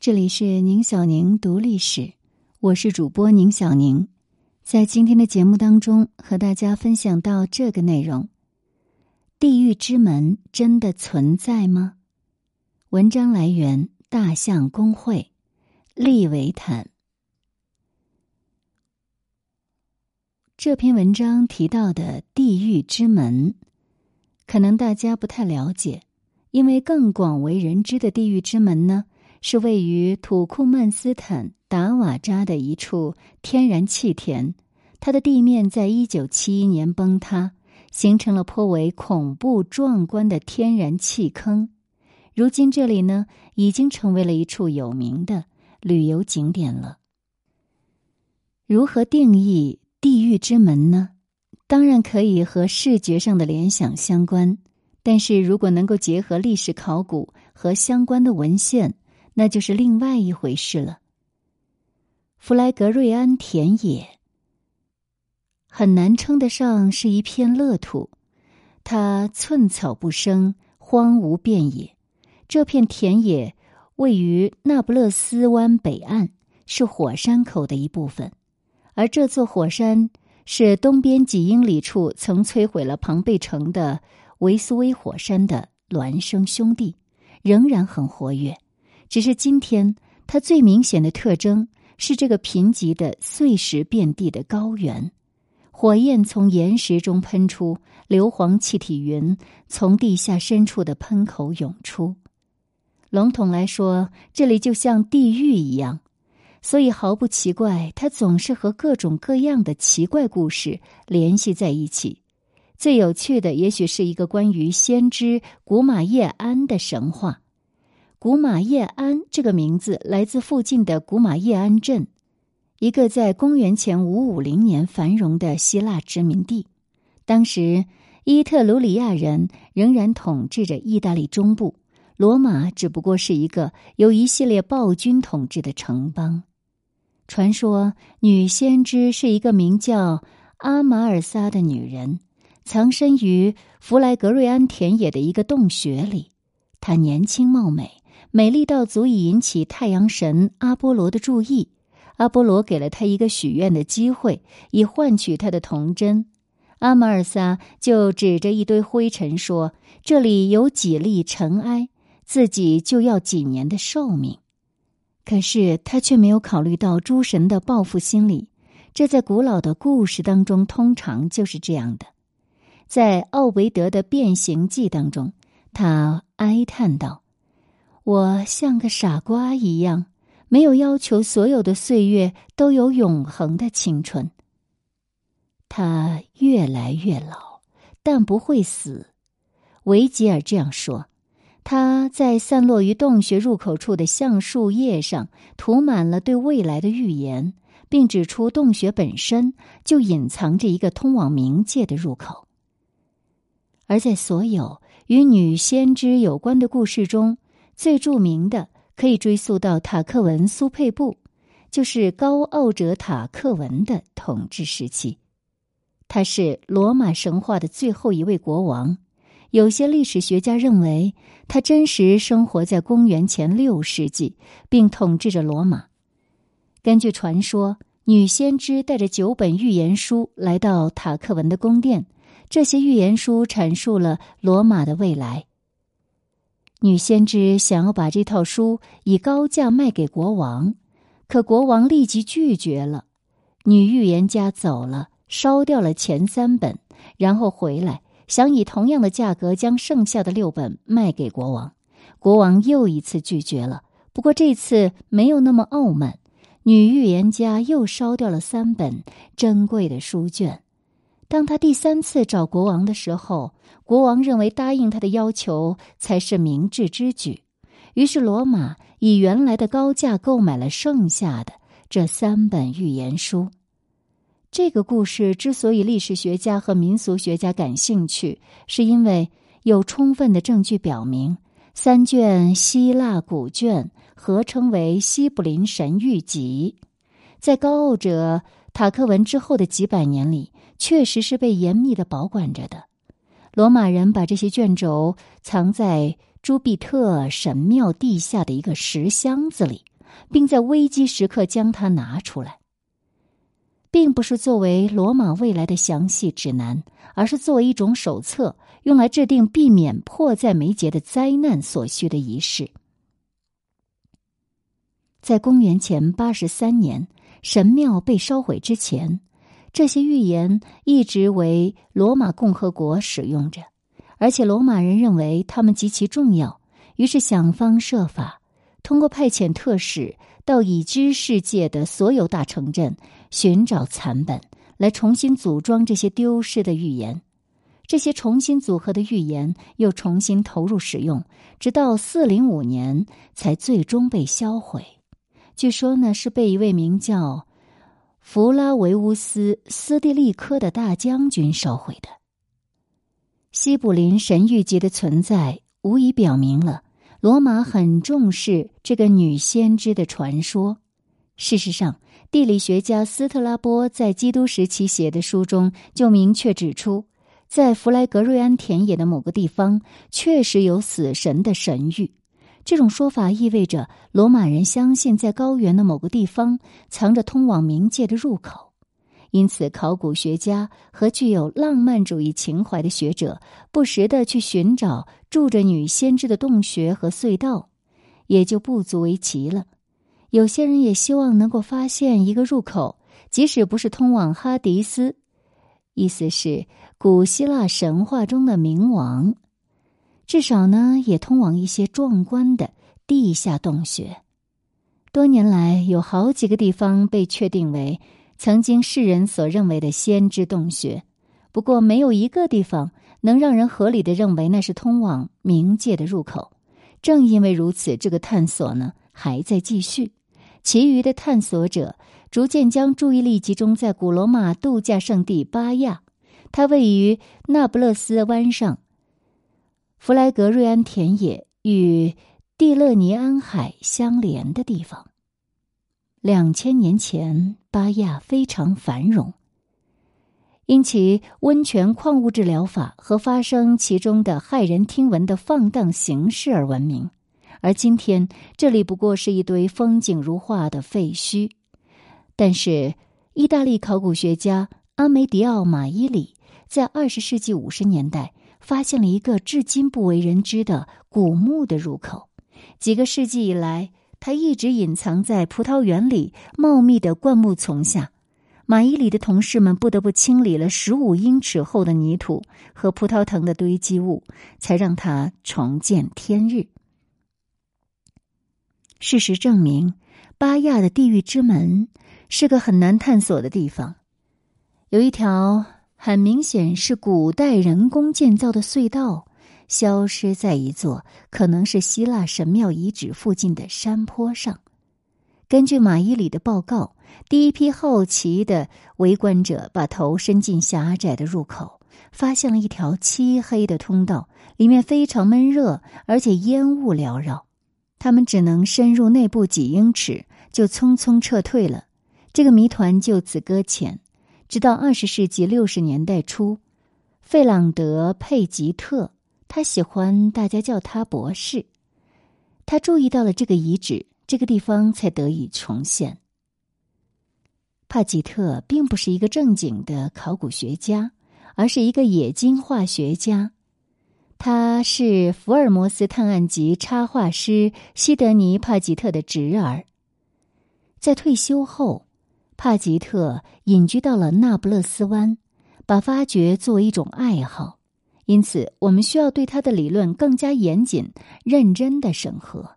这里是宁小宁读历史，我是主播宁小宁。在今天的节目当中，和大家分享到这个内容：地狱之门真的存在吗？文章来源：大象公会，利维坦。这篇文章提到的地狱之门，可能大家不太了解，因为更广为人知的地狱之门呢。是位于土库曼斯坦达瓦扎的一处天然气田，它的地面在一九七一年崩塌，形成了颇为恐怖壮观的天然气坑。如今这里呢，已经成为了一处有名的旅游景点了。如何定义地狱之门呢？当然可以和视觉上的联想相关，但是如果能够结合历史考古和相关的文献。那就是另外一回事了。弗莱格瑞安田野很难称得上是一片乐土，它寸草不生，荒芜遍野。这片田野位于那不勒斯湾北岸，是火山口的一部分，而这座火山是东边几英里处曾摧毁了庞贝城的维苏威火山的孪生兄弟，仍然很活跃。只是今天，它最明显的特征是这个贫瘠的碎石遍地的高原，火焰从岩石中喷出，硫磺气体云从地下深处的喷口涌出。笼统来说，这里就像地狱一样，所以毫不奇怪，它总是和各种各样的奇怪故事联系在一起。最有趣的，也许是一个关于先知古马叶安的神话。古马叶安这个名字来自附近的古马叶安镇，一个在公元前五五零年繁荣的希腊殖民地。当时，伊特鲁里亚人仍然统治着意大利中部，罗马只不过是一个由一系列暴君统治的城邦。传说，女先知是一个名叫阿马尔萨的女人，藏身于弗莱格瑞安田野的一个洞穴里。她年轻貌美。美丽到足以引起太阳神阿波罗的注意，阿波罗给了他一个许愿的机会，以换取他的童真。阿马尔萨就指着一堆灰尘说：“这里有几粒尘埃，自己就要几年的寿命。”可是他却没有考虑到诸神的报复心理，这在古老的故事当中通常就是这样的。在奥维德的《变形记》当中，他哀叹道。我像个傻瓜一样，没有要求所有的岁月都有永恒的青春。他越来越老，但不会死。维吉尔这样说。他在散落于洞穴入口处的橡树叶上涂满了对未来的预言，并指出洞穴本身就隐藏着一个通往冥界的入口。而在所有与女先知有关的故事中，最著名的可以追溯到塔克文苏佩布，就是高奥者塔克文的统治时期。他是罗马神话的最后一位国王。有些历史学家认为他真实生活在公元前六世纪，并统治着罗马。根据传说，女先知带着九本预言书来到塔克文的宫殿，这些预言书阐述了罗马的未来。女先知想要把这套书以高价卖给国王，可国王立即拒绝了。女预言家走了，烧掉了前三本，然后回来想以同样的价格将剩下的六本卖给国王。国王又一次拒绝了，不过这次没有那么傲慢。女预言家又烧掉了三本珍贵的书卷。当他第三次找国王的时候，国王认为答应他的要求才是明智之举，于是罗马以原来的高价购买了剩下的这三本预言书。这个故事之所以历史学家和民俗学家感兴趣，是因为有充分的证据表明，三卷希腊古卷合称为《西卜林神谕集》，在高傲者塔克文之后的几百年里。确实是被严密的保管着的。罗马人把这些卷轴藏在朱庇特神庙地下的一个石箱子里，并在危机时刻将它拿出来，并不是作为罗马未来的详细指南，而是作为一种手册，用来制定避免迫在眉睫的灾难所需的仪式。在公元前八十三年，神庙被烧毁之前，这些预言一直为罗马共和国使用着，而且罗马人认为他们极其重要，于是想方设法通过派遣特使到已知世界的所有大城镇寻找残本，来重新组装这些丢失的预言。这些重新组合的预言又重新投入使用，直到四零五年才最终被销毁。据说呢，是被一位名叫弗拉维乌斯·斯蒂利科的大将军烧毁的。西卜林神谕集的存在，无疑表明了罗马很重视这个女先知的传说。事实上，地理学家斯特拉波在基督时期写的书中就明确指出，在弗莱格瑞安田野的某个地方，确实有死神的神谕。这种说法意味着罗马人相信，在高原的某个地方藏着通往冥界的入口，因此考古学家和具有浪漫主义情怀的学者不时的去寻找住着女先知的洞穴和隧道，也就不足为奇了。有些人也希望能够发现一个入口，即使不是通往哈迪斯，意思是古希腊神话中的冥王。至少呢，也通往一些壮观的地下洞穴。多年来，有好几个地方被确定为曾经世人所认为的先知洞穴，不过没有一个地方能让人合理的认为那是通往冥界的入口。正因为如此，这个探索呢还在继续。其余的探索者逐渐将注意力集中在古罗马度假胜地巴亚，它位于那不勒斯湾上。弗莱格瑞安田野与蒂勒尼安海相连的地方。两千年前，巴亚非常繁荣，因其温泉矿物质疗法和发生其中的骇人听闻的放荡形式而闻名。而今天，这里不过是一堆风景如画的废墟。但是，意大利考古学家阿梅迪奥·马伊里在二十世纪五十年代。发现了一个至今不为人知的古墓的入口。几个世纪以来，它一直隐藏在葡萄园里茂密的灌木丛下。马伊里的同事们不得不清理了十五英尺厚的泥土和葡萄藤的堆积物，才让它重见天日。事实证明，巴亚的地狱之门是个很难探索的地方。有一条。很明显是古代人工建造的隧道，消失在一座可能是希腊神庙遗址附近的山坡上。根据马伊里的报告，第一批好奇的围观者把头伸进狭窄的入口，发现了一条漆黑的通道，里面非常闷热，而且烟雾缭绕。他们只能深入内部几英尺，就匆匆撤退了。这个谜团就此搁浅。直到二十世纪六十年代初，费朗德·佩吉特，他喜欢大家叫他博士。他注意到了这个遗址，这个地方才得以重现。帕吉特并不是一个正经的考古学家，而是一个冶金化学家。他是福尔摩斯探案集插画师西德尼·帕吉特的侄儿。在退休后。帕吉特隐居到了那不勒斯湾，把发掘作为一种爱好，因此我们需要对他的理论更加严谨、认真的审核。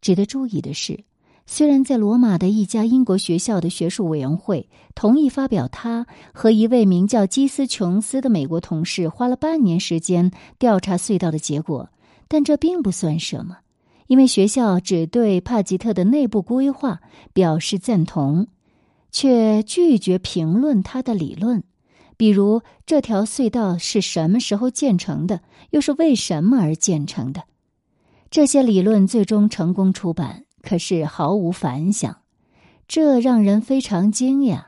值得注意的是，虽然在罗马的一家英国学校的学术委员会同意发表他和一位名叫基斯琼斯的美国同事花了半年时间调查隧道的结果，但这并不算什么，因为学校只对帕吉特的内部规划表示赞同。却拒绝评论他的理论，比如这条隧道是什么时候建成的，又是为什么而建成的。这些理论最终成功出版，可是毫无反响，这让人非常惊讶。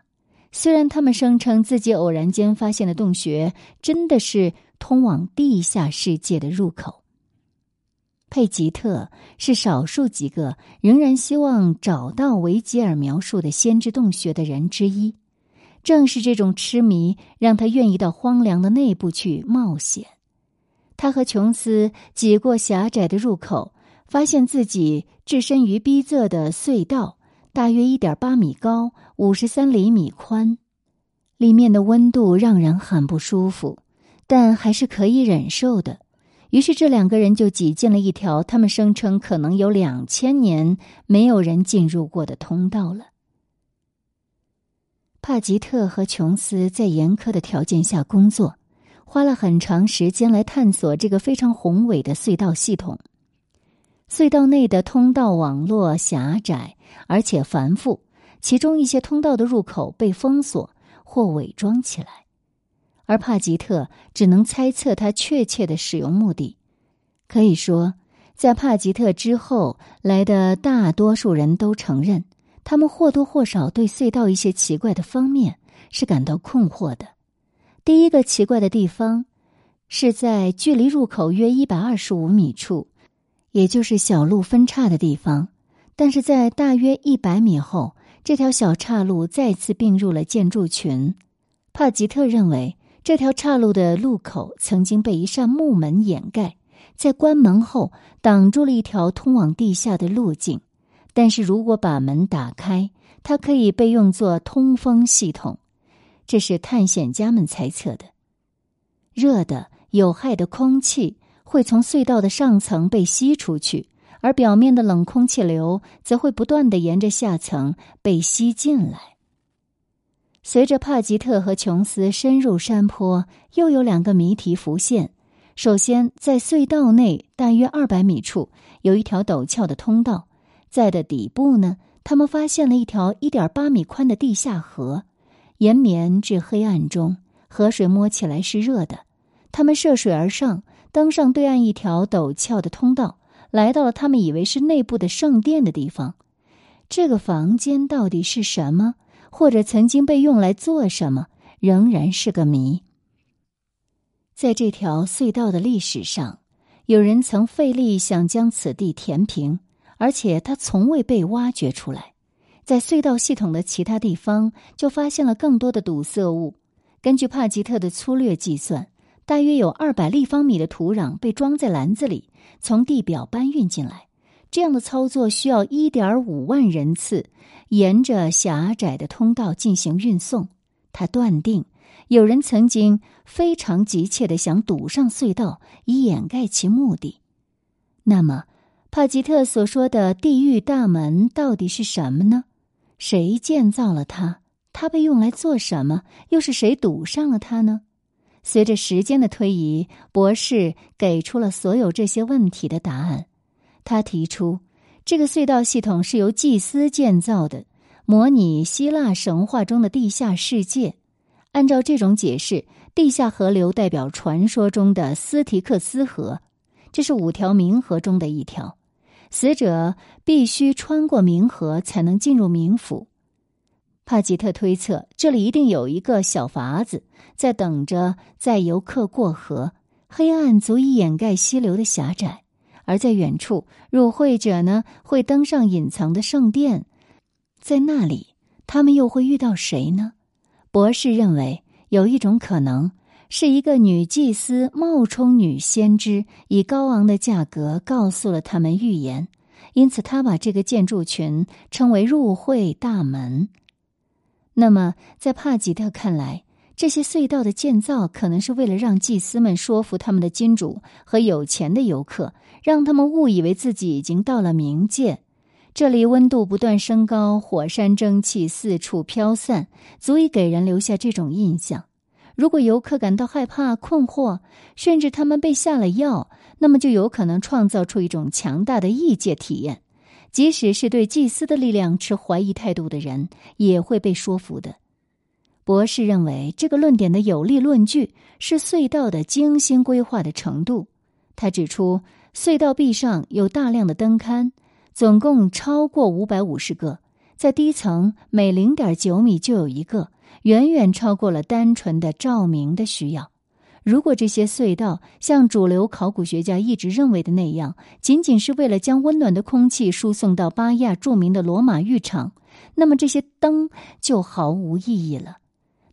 虽然他们声称自己偶然间发现的洞穴真的是通往地下世界的入口。佩吉特是少数几个仍然希望找到维吉尔描述的先知洞穴的人之一。正是这种痴迷，让他愿意到荒凉的内部去冒险。他和琼斯挤过狭窄的入口，发现自己置身于逼仄的隧道，大约一点八米高，五十三厘米宽，里面的温度让人很不舒服，但还是可以忍受的。于是，这两个人就挤进了一条他们声称可能有两千年没有人进入过的通道了。帕吉特和琼斯在严苛的条件下工作，花了很长时间来探索这个非常宏伟的隧道系统。隧道内的通道网络狭窄而且繁复，其中一些通道的入口被封锁或伪装起来。而帕吉特只能猜测他确切的使用目的。可以说，在帕吉特之后来的大多数人都承认，他们或多或少对隧道一些奇怪的方面是感到困惑的。第一个奇怪的地方是在距离入口约一百二十五米处，也就是小路分叉的地方。但是在大约一百米后，这条小岔路再次并入了建筑群。帕吉特认为。这条岔路的路口曾经被一扇木门掩盖，在关门后挡住了一条通往地下的路径。但是如果把门打开，它可以被用作通风系统。这是探险家们猜测的。热的有害的空气会从隧道的上层被吸出去，而表面的冷空气流则会不断的沿着下层被吸进来。随着帕吉特和琼斯深入山坡，又有两个谜题浮现。首先，在隧道内大约二百米处有一条陡峭的通道，在的底部呢，他们发现了一条一点八米宽的地下河，延绵至黑暗中，河水摸起来是热的。他们涉水而上，登上对岸一条陡峭的通道，来到了他们以为是内部的圣殿的地方。这个房间到底是什么？或者曾经被用来做什么，仍然是个谜。在这条隧道的历史上，有人曾费力想将此地填平，而且它从未被挖掘出来。在隧道系统的其他地方，就发现了更多的堵塞物。根据帕吉特的粗略计算，大约有二百立方米的土壤被装在篮子里，从地表搬运进来。这样的操作需要一点五万人次，沿着狭窄的通道进行运送。他断定，有人曾经非常急切的想堵上隧道，以掩盖其目的。那么，帕吉特所说的地狱大门到底是什么呢？谁建造了它？它被用来做什么？又是谁堵上了它呢？随着时间的推移，博士给出了所有这些问题的答案。他提出，这个隧道系统是由祭司建造的，模拟希腊神话中的地下世界。按照这种解释，地下河流代表传说中的斯提克斯河，这是五条冥河中的一条。死者必须穿过冥河才能进入冥府。帕吉特推测，这里一定有一个小筏子在等着载游客过河。黑暗足以掩盖溪流的狭窄。而在远处，入会者呢会登上隐藏的圣殿，在那里，他们又会遇到谁呢？博士认为有一种可能是一个女祭司冒充女先知，以高昂的价格告诉了他们预言，因此他把这个建筑群称为入会大门。那么，在帕吉特看来。这些隧道的建造可能是为了让祭司们说服他们的金主和有钱的游客，让他们误以为自己已经到了冥界。这里温度不断升高，火山蒸汽四处飘散，足以给人留下这种印象。如果游客感到害怕、困惑，甚至他们被下了药，那么就有可能创造出一种强大的异界体验。即使是对祭司的力量持怀疑态度的人，也会被说服的。博士认为，这个论点的有力论据是隧道的精心规划的程度。他指出，隧道壁上有大量的灯龛，总共超过五百五十个，在低层每零点九米就有一个，远远超过了单纯的照明的需要。如果这些隧道像主流考古学家一直认为的那样，仅仅是为了将温暖的空气输送到巴亚著名的罗马浴场，那么这些灯就毫无意义了。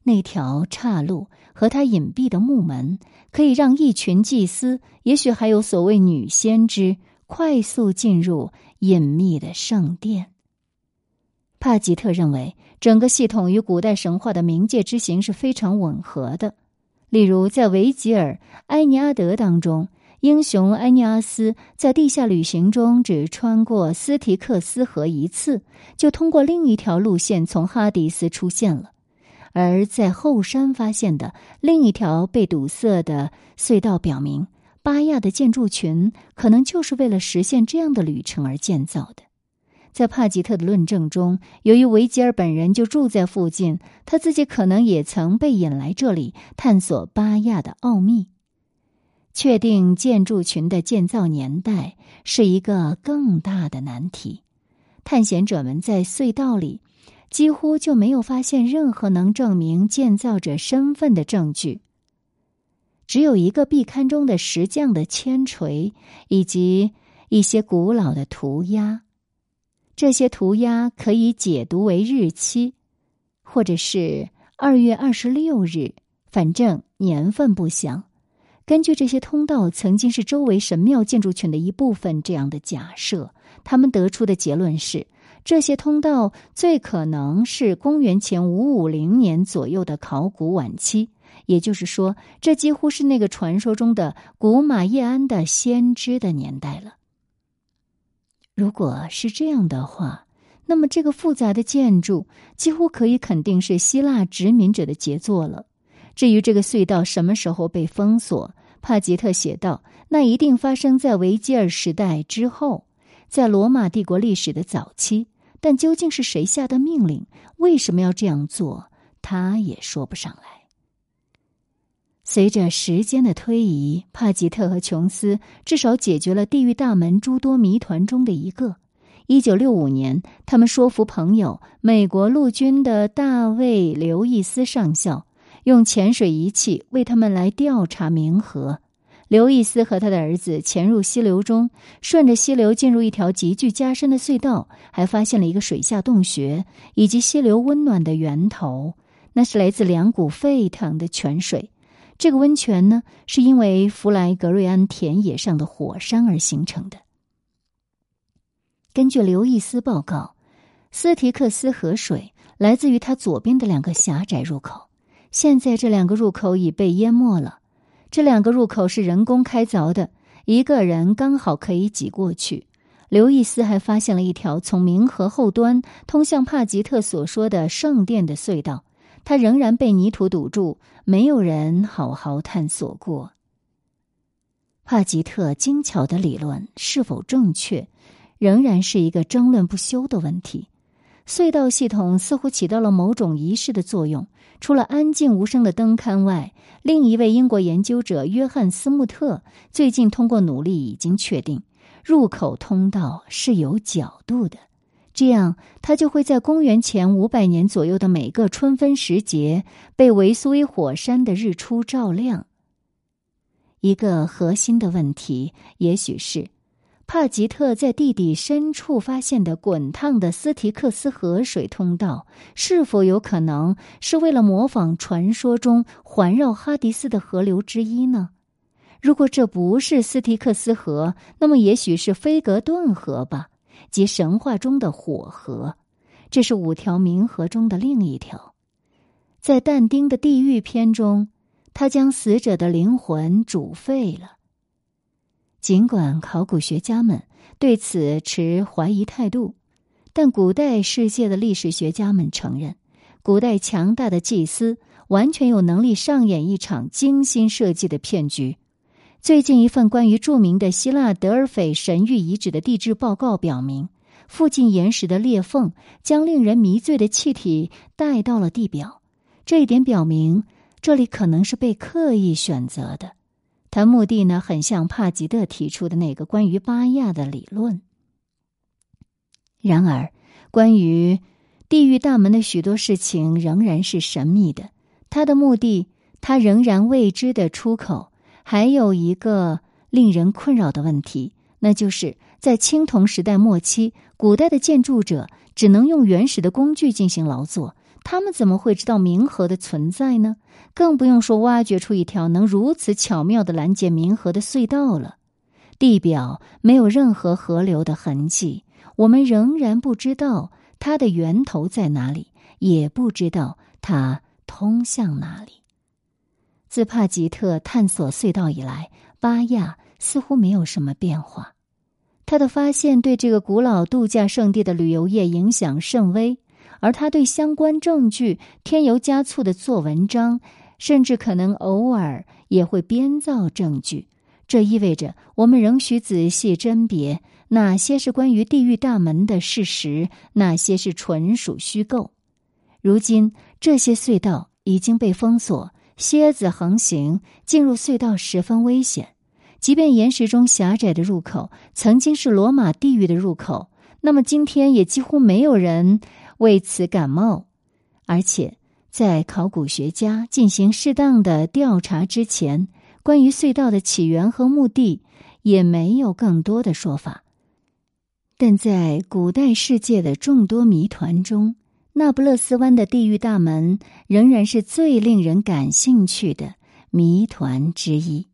那条岔路和它隐蔽的木门，可以让一群祭司，也许还有所谓女先知，快速进入隐秘的圣殿。帕吉特认为，整个系统与古代神话的冥界之行是非常吻合的。例如，在维吉尔《埃尼阿德》当中，英雄埃尼阿斯在地下旅行中只穿过斯提克斯河一次，就通过另一条路线从哈迪斯出现了；而在后山发现的另一条被堵塞的隧道，表明巴亚的建筑群可能就是为了实现这样的旅程而建造的。在帕吉特的论证中，由于维吉尔本人就住在附近，他自己可能也曾被引来这里探索巴亚的奥秘。确定建筑群的建造年代是一个更大的难题。探险者们在隧道里几乎就没有发现任何能证明建造者身份的证据，只有一个壁龛中的石匠的铅锤以及一些古老的涂鸦。这些涂鸦可以解读为日期，或者是二月二十六日，反正年份不详。根据这些通道曾经是周围神庙建筑群的一部分这样的假设，他们得出的结论是，这些通道最可能是公元前五五零年左右的考古晚期。也就是说，这几乎是那个传说中的古马叶安的先知的年代了。如果是这样的话，那么这个复杂的建筑几乎可以肯定是希腊殖民者的杰作了。至于这个隧道什么时候被封锁，帕吉特写道：“那一定发生在维吉尔时代之后，在罗马帝国历史的早期。但究竟是谁下的命令，为什么要这样做，他也说不上来。”随着时间的推移，帕吉特和琼斯至少解决了地狱大门诸多谜团中的一个。一九六五年，他们说服朋友美国陆军的大卫·刘易斯上校，用潜水仪器为他们来调查冥河。刘易斯和他的儿子潜入溪流中，顺着溪流进入一条急剧加深的隧道，还发现了一个水下洞穴以及溪流温暖的源头，那是来自两股沸腾的泉水。这个温泉呢，是因为弗莱格瑞安田野上的火山而形成的。根据刘易斯报告，斯提克斯河水来自于它左边的两个狭窄入口。现在这两个入口已被淹没了。这两个入口是人工开凿的，一个人刚好可以挤过去。刘易斯还发现了一条从冥河后端通向帕吉特所说的圣殿的隧道。它仍然被泥土堵住，没有人好好探索过。帕吉特精巧的理论是否正确，仍然是一个争论不休的问题。隧道系统似乎起到了某种仪式的作用。除了安静无声的灯龛外，另一位英国研究者约翰斯穆特最近通过努力已经确定，入口通道是有角度的。这样，它就会在公元前五百年左右的每个春分时节被维苏威火山的日出照亮。一个核心的问题，也许是帕吉特在地底深处发现的滚烫的斯提克斯河水通道，是否有可能是为了模仿传说中环绕哈迪斯的河流之一呢？如果这不是斯提克斯河，那么也许是菲格顿河吧。即神话中的火河，这是五条冥河中的另一条。在但丁的地狱篇中，他将死者的灵魂煮沸了。尽管考古学家们对此持怀疑态度，但古代世界的历史学家们承认，古代强大的祭司完全有能力上演一场精心设计的骗局。最近一份关于著名的希腊德尔斐神域遗址的地质报告表明，附近岩石的裂缝将令人迷醉的气体带到了地表。这一点表明，这里可能是被刻意选择的。他目的呢，很像帕吉特提出的那个关于巴亚的理论。然而，关于地狱大门的许多事情仍然是神秘的。他的目的。他仍然未知的出口，还有一个令人困扰的问题，那就是在青铜时代末期，古代的建筑者只能用原始的工具进行劳作，他们怎么会知道冥河的存在呢？更不用说挖掘出一条能如此巧妙的拦截冥河的隧道了。地表没有任何河流的痕迹，我们仍然不知道它的源头在哪里，也不知道它通向哪里。自帕吉特探索隧道以来，巴亚似乎没有什么变化。他的发现对这个古老度假胜地的旅游业影响甚微，而他对相关证据添油加醋的做文章，甚至可能偶尔也会编造证据。这意味着我们仍需仔细甄别哪些是关于地狱大门的事实，哪些是纯属虚构。如今，这些隧道已经被封锁，蝎子横行，进入隧道十分危险。即便岩石中狭窄的入口曾经是罗马地狱的入口，那么今天也几乎没有人为此感冒。而且，在考古学家进行适当的调查之前。关于隧道的起源和目的，也没有更多的说法。但在古代世界的众多谜团中，那不勒斯湾的地狱大门仍然是最令人感兴趣的谜团之一。